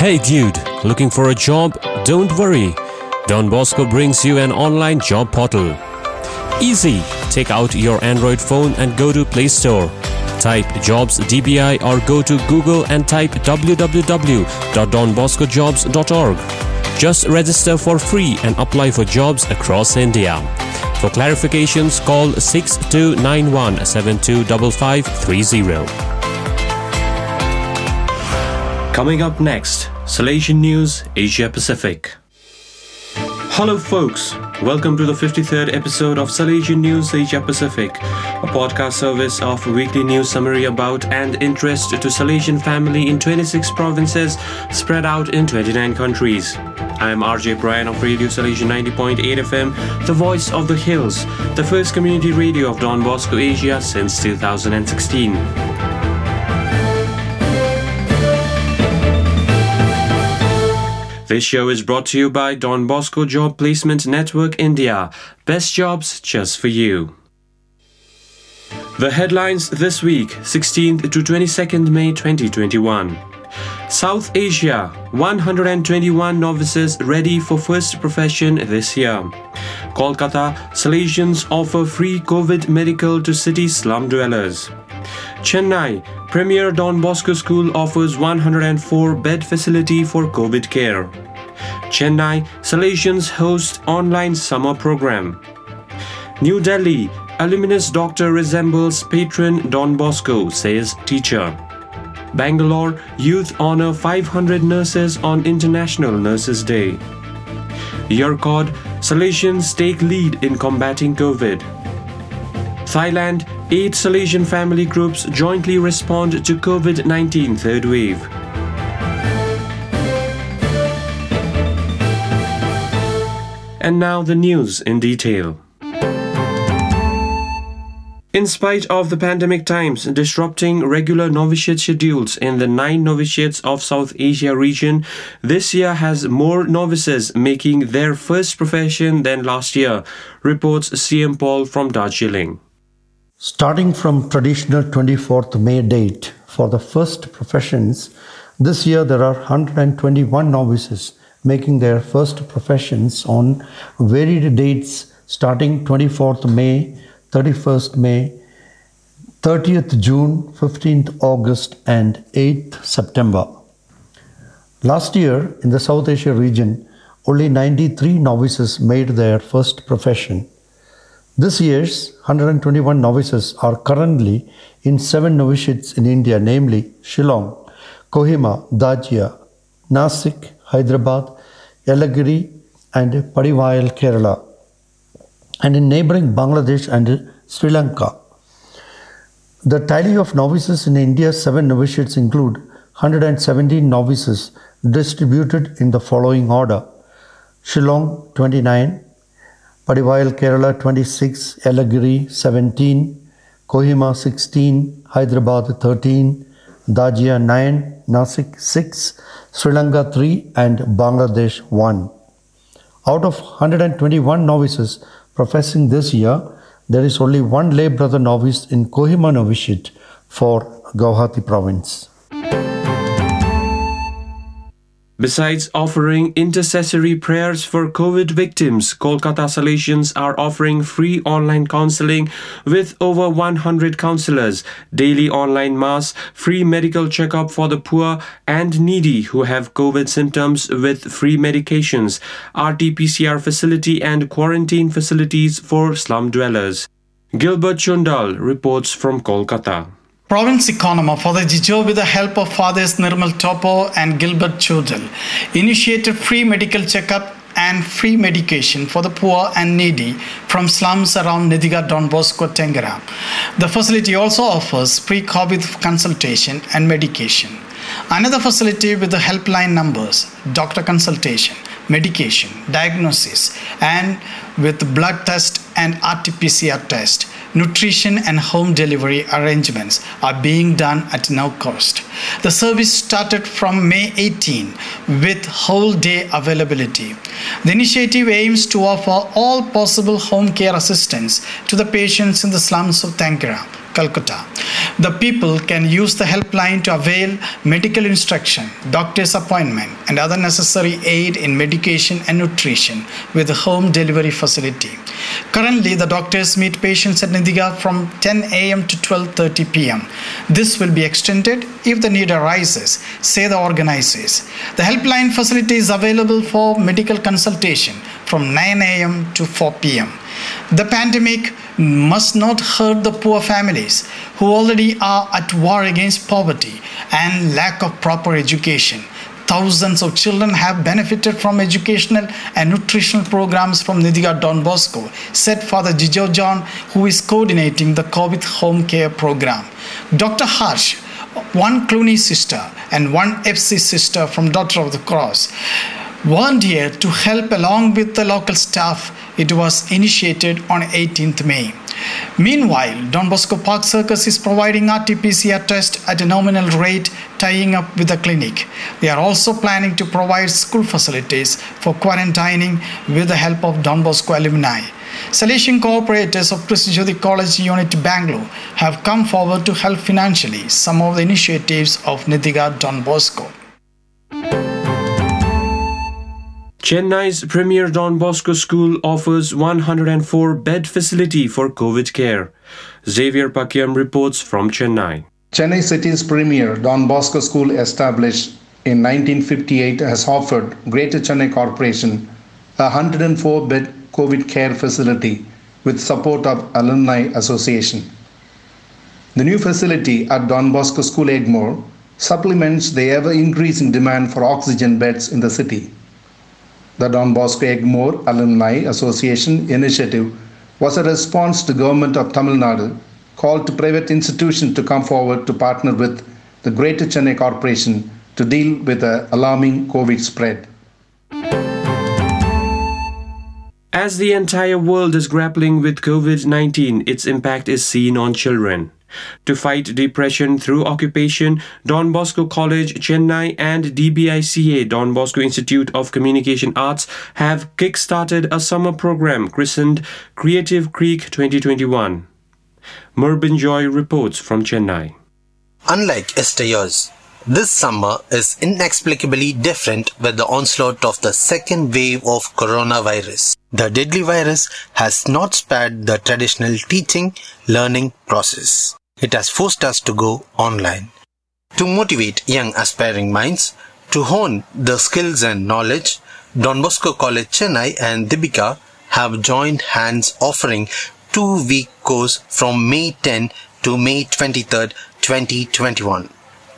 Hey dude, looking for a job? Don't worry. Don Bosco brings you an online job portal. Easy. Take out your Android phone and go to Play Store. Type jobs DBI or go to Google and type www.donboscojobs.org. Just register for free and apply for jobs across India. For clarifications, call 6291 725530. Coming up next, Salesian News, Asia Pacific. Hello, folks. Welcome to the 53rd episode of Salesian News Asia Pacific, a podcast service of weekly news summary about and interest to Salesian family in 26 provinces spread out in 29 countries. I am RJ Bryan of Radio Salesian 90.8 FM, the voice of the hills, the first community radio of Don Bosco Asia since 2016. This show is brought to you by Don Bosco Job Placement Network India. Best jobs just for you. The headlines this week, 16th to 22nd May 2021. South Asia, 121 novices ready for first profession this year. Kolkata, Salesians offer free COVID medical to city slum dwellers. Chennai, Premier Don Bosco School offers 104 bed facility for COVID care. Chennai, Salesians host online summer program. New Delhi, alumnus doctor resembles patron Don Bosco, says teacher. Bangalore, youth honor 500 nurses on International Nurses Day. Yercaud, Salesians take lead in combating COVID. Thailand, eight Salesian family groups jointly respond to COVID 19 third wave. And now the news in detail. In spite of the pandemic times disrupting regular novitiate schedules in the nine novitiates of South Asia region, this year has more novices making their first profession than last year, reports CM Paul from Darjeeling. Starting from traditional 24th May date for the first professions, this year there are 121 novices making their first professions on varied dates starting 24th May, 31st May, 30th June, 15th August, and 8th September. Last year in the South Asia region, only 93 novices made their first profession. This year's 121 novices are currently in seven novitiates in India, namely Shillong, Kohima, Dajia, Nasik, Hyderabad, Yelagiri, and Padivayal, Kerala, and in neighboring Bangladesh and Sri Lanka. The tally of novices in India's seven novitiates include 117 novices distributed in the following order Shillong 29, Padivayal Kerala 26, Yelagiri 17, Kohima 16, Hyderabad 13, Dajia 9, Nasik 6, Sri Lanka 3, and Bangladesh 1. Out of 121 novices professing this year, there is only one lay brother novice in Kohima novitiate for Guwahati province. Besides offering intercessory prayers for COVID victims, Kolkata Salesians are offering free online counseling with over 100 counselors, daily online mass, free medical checkup for the poor and needy who have COVID symptoms with free medications, RT-PCR facility and quarantine facilities for slum dwellers. Gilbert Choondal reports from Kolkata. Province Economer Father Jijo, with the help of Fathers Nirmal Topo and Gilbert Choondal, initiated free medical checkup and free medication for the poor and needy from slums around Nidhiga Don Bosco Tangra. The facility also offers pre COVID consultation and medication. Another facility with the helpline numbers, doctor consultation, medication, diagnosis, and with blood test and RT-PCR test, nutrition and home delivery arrangements are being done at no cost. The service started from May 18 with whole day availability. The initiative aims to offer all possible home care assistance to the patients in the slums of Tangra Calcutta. The people can use the helpline to avail medical instruction, doctor's appointment, and other necessary aid in medication and nutrition with home delivery facility. Currently, the doctors meet patients at Nidiga from 10 a.m. to 12:30 p.m. This will be extended if the need arises, say the organizers. The helpline facility is available for medical consultation from 9 a.m. to 4 p.m. The pandemic must not hurt the poor families who already are at war against poverty and lack of proper education. Thousands of children have benefited from educational and nutritional programs from Nidiga Don Bosco, said Father Jijo John, who is coordinating the COVID home care program. Dr. Harsh, one Cluny sister and one FC sister from Daughter of the Cross, volunteered to help along with the local staff. It was initiated on 18th May. Meanwhile, Don Bosco Park Circus is providing RT-PCR test at a nominal rate, tying up with the clinic. They are also planning to provide school facilities for quarantining with the help of Don Bosco alumni. Salesian cooperators of Jyoti College Unit Bangalore have come forward to help financially some of the initiatives of Nidhiga Don Bosco. Chennai's premier Don Bosco School offers 104 bed facility for COVID care. Xavier Pakiam reports from Chennai. Chennai City's premier Don Bosco School, established in 1958, has offered Greater Chennai Corporation a 104 bed COVID care facility with support of Alumni Association. The new facility at Don Bosco School Egmore supplements the ever increasing demand for oxygen beds in the city. The Don Bosco Egmore Alumni Association initiative was a response to government of Tamil Nadu called to private institutions to come forward to partner with the Greater Chennai Corporation to deal with the alarming COVID spread. As the entire world is grappling with COVID 19, its impact is seen on children. To fight depression through occupation, Don Bosco College, Chennai, and DBICA, Don Bosco Institute of Communication Arts, have kick-started a summer program christened Creative Creek 2021. Mervyn Joy reports from Chennai. Unlike years, this summer is inexplicably different with the onslaught of the second wave of coronavirus. The deadly virus has not spared the traditional teaching learning process. It has forced us to go online. To motivate young aspiring minds to hone the skills and knowledge, Don Bosco College Chennai and DBICA have joined hands offering two week course from May 10 to May 23, 2021.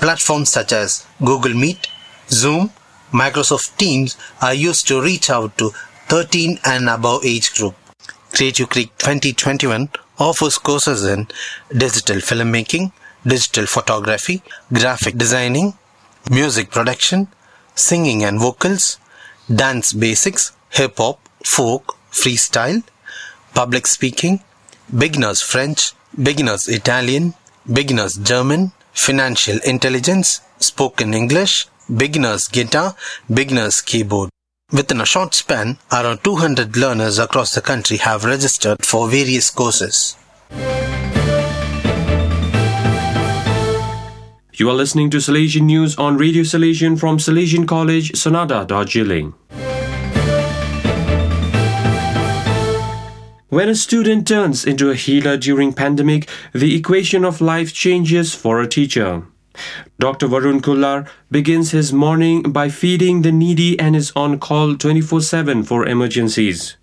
Platforms such as Google Meet, Zoom, Microsoft Teams are used to reach out to 13 and above age group. Creative Creek 2021 offers courses in digital filmmaking, digital photography, graphic designing, music production, singing and vocals, dance basics, hip hop, folk, freestyle, public speaking, beginners French, beginners Italian, beginners German, financial intelligence, spoken English, beginners guitar, beginners keyboard. Within a short span, around 200 learners across the country have registered for various courses. You are listening to Salesian News on Radio Salesian from Salesian College, Sonada, Darjeeling. When a student turns into a healer during pandemic, the equation of life changes for a teacher. Dr. Varun Kullar begins his morning by feeding the needy and is on call 24/7 for emergencies.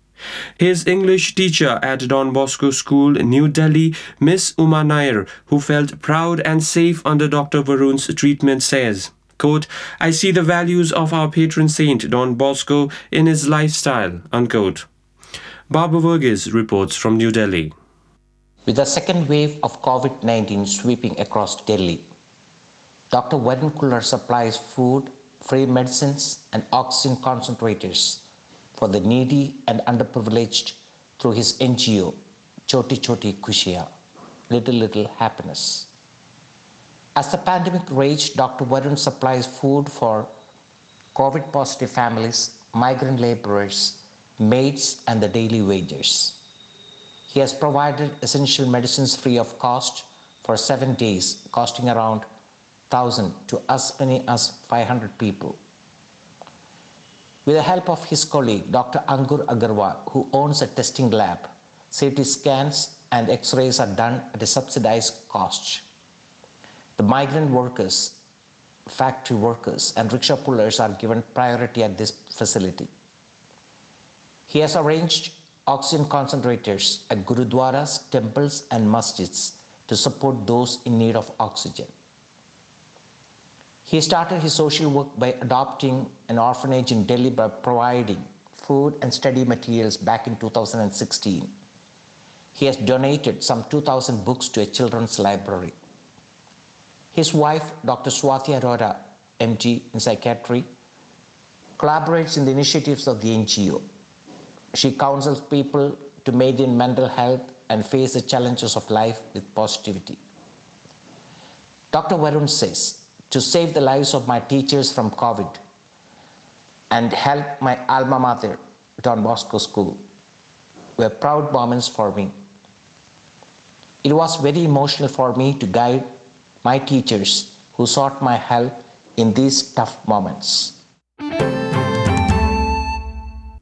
His English teacher at Don Bosco School, New Delhi, Miss Uma Nair, who felt proud and safe under Dr. Varun's treatment, says, quote, I see the values of our patron saint Don Bosco in his lifestyle, unquote. Barbara Verghese reports from New Delhi. With the second wave of COVID 19 sweeping across Delhi, Dr. Varun Kullar supplies food, free medicines, and oxygen concentrators for the needy and underprivileged through his NGO, Choti Choti Kushiya, Little Little Happiness. As the pandemic raged, Dr. Varun supplies food for COVID positive families, migrant laborers, maids, and the daily wagers. He has provided essential medicines free of cost for seven days, costing around 1,000 to as many as 500 people. With the help of his colleague, Dr. Ankur Agarwal, who owns a testing lab, CT scans and x rays are done at a subsidized cost. The migrant workers, factory workers, and rickshaw pullers are given priority at this facility. He has arranged oxygen concentrators at gurudwaras, temples, and masjids to support those in need of oxygen. He started his social work by adopting an orphanage in Delhi by providing food and study materials back in 2016. He has donated some 2,000 books to a children's library. His wife, Dr. Swati Arora, MD in psychiatry, collaborates in the initiatives of the NGO. She counsels people to maintain mental health and face the challenges of life with positivity. Dr. Varun says, to save the lives of my teachers from COVID and help my alma mater, Don Bosco School, were proud moments for me. It was very emotional for me to guide my teachers who sought my help in these tough moments.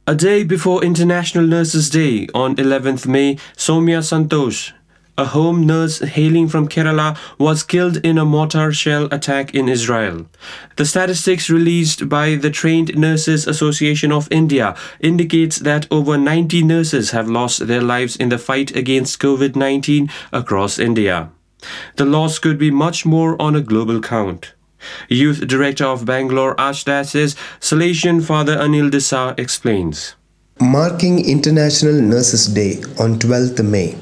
A day before International Nurses Day on 11th May, Soumya Santhosh, a home nurse hailing from Kerala, was killed in a mortar shell attack in Israel. The statistics released by the Trained Nurses Association of India indicates that over 90 nurses have lost their lives in the fight against COVID-19 across India. The loss could be much more on a global count. Youth Director of Bangalore Archdiocese, Salesian Father Anil Desa explains. Marking International Nurses Day on 12th May,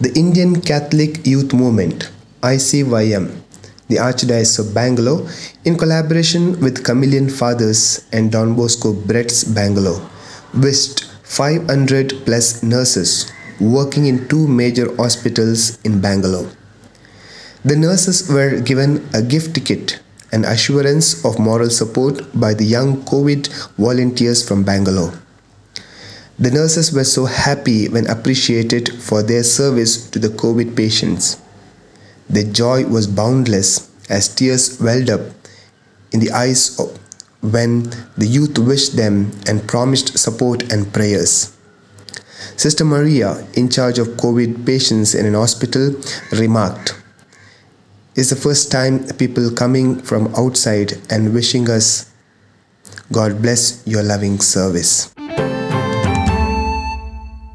the Indian Catholic Youth Movement, ICYM, the Archdiocese of Bangalore, in collaboration with Camillian Fathers and Don Bosco BREADS Bangalore, wished 500 plus nurses working in two major hospitals in Bangalore. The nurses were given a gift kit and assurance of moral support by the young COVID volunteers from Bangalore. The nurses were so happy when appreciated for their service to the COVID patients. Their joy was boundless as tears welled up in the eyes of when the youth wished them and promised support and prayers. Sister Maria, in charge of COVID patients in an hospital, remarked, It's the first time people coming from outside and wishing us, God bless your loving service.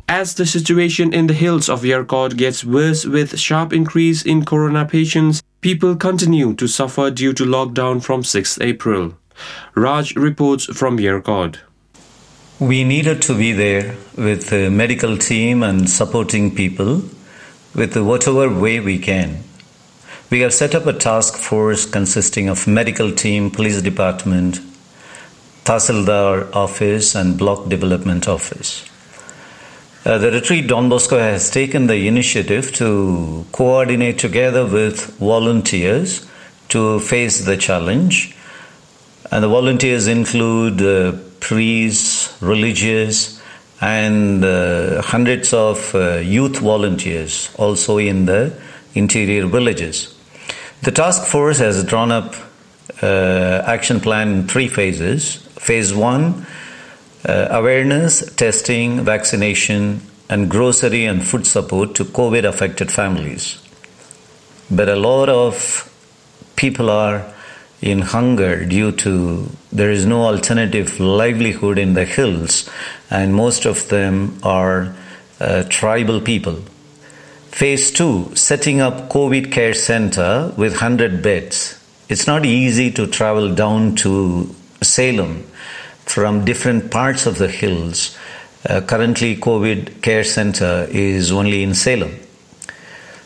As the situation in the hills of Yercaud gets worse with sharp increase in corona patients, people continue to suffer due to lockdown from 6th April. Raj reports from Yercaud. We needed to be there with the medical team and supporting people with whatever way we can. We have set up a task force consisting of medical team, police department, Tahsildar office and block development office. Uh, the retreat Don Bosco has taken the initiative to coordinate together with volunteers to face the challenge. And the volunteers include uh, priests, religious, and uh, hundreds of uh, youth volunteers also in the interior villages. The task force has drawn up uh, action plan in three phases. Phase one uh, awareness, testing, vaccination, and grocery and food support to COVID affected families. But a lot of people are in hunger due to there is no alternative livelihood in the hills, and most of them are uh, tribal people. Phase two, setting up COVID care center with 100 beds. It's not easy to travel down to Salem from different parts of the hills. Uh, currently, COVID care center is only in Salem.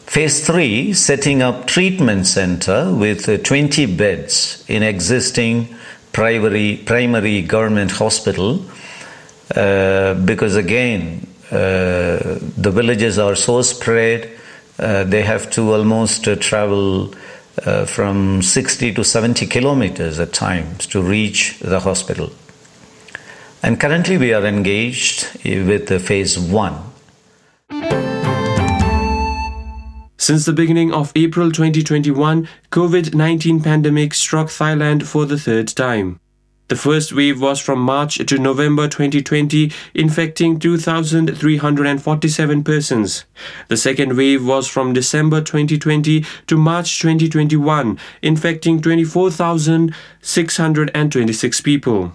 Phase 3 setting up treatment center with uh, 20 beds in existing primary primary government hospital uh, because again the villages are so spread uh, they have to almost uh, travel from 60 to 70 kilometers at times to reach the hospital and currently, we are engaged with phase one. Since the beginning of April 2021, COVID-19 pandemic struck Thailand for the third time. The first wave was from March to November 2020, infecting 2,347 persons. The second wave was from December 2020 to March 2021, infecting 24,626 people.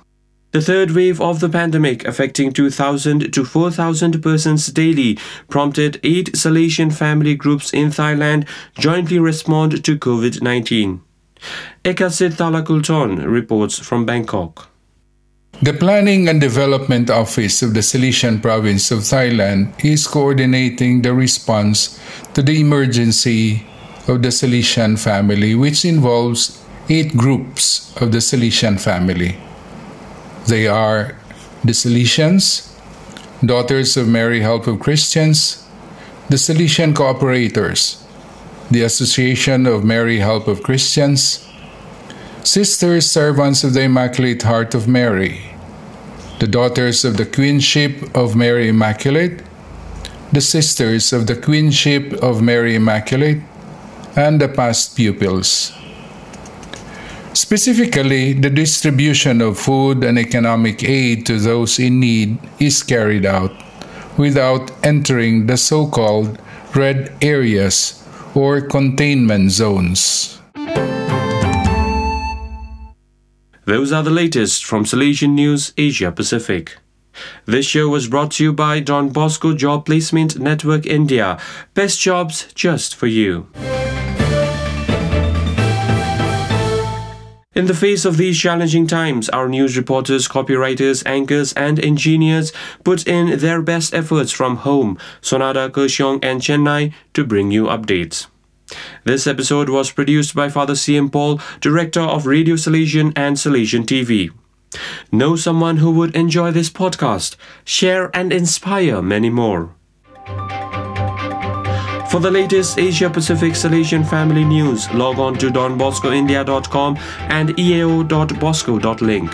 The third wave of the pandemic, affecting 2,000 to 4,000 persons daily, prompted eight Salesian family groups in Thailand jointly respond to COVID 19. Ekasit Thalakulton reports from Bangkok. The Planning and Development Office of the Salesian Province of Thailand is coordinating the response to the emergency of the Salesian family, which involves eight groups of the Salesian family. They are the Salesians, Daughters of Mary Help of Christians, the Salesian Cooperators, the Association of Mary Help of Christians, Sisters Servants of the Immaculate Heart of Mary, the Daughters of the Queenship of Mary Immaculate, the Sisters of the Queenship of Mary Immaculate, and the past pupils. Specifically, the distribution of food and economic aid to those in need is carried out without entering the so called red areas or containment zones. Those are the latest from Salesian News Asia Pacific. This show was brought to you by Don Bosco Job Placement Network India. Best jobs just for you. In the face of these challenging times, our news reporters, copywriters, anchors, and engineers put in their best efforts from home, Sonada, Kurseong, and Chennai to bring you updates. This episode was produced by Father C.M. Paul, Director of Radio Salesian and Salesian TV. Know someone who would enjoy this podcast, share and inspire many more. For the latest Asia Pacific Salesian family news, log on to donboscoindia.com and eao.bosco.link.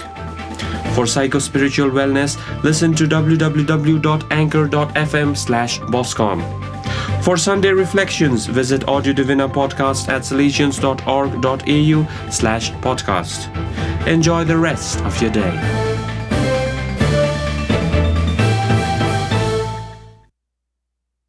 For psycho-spiritual wellness, listen to www.anchor.fm slash boscom. For Sunday reflections, visit Audio Divina podcast at salesians.org.au slash podcast. Enjoy the rest of your day.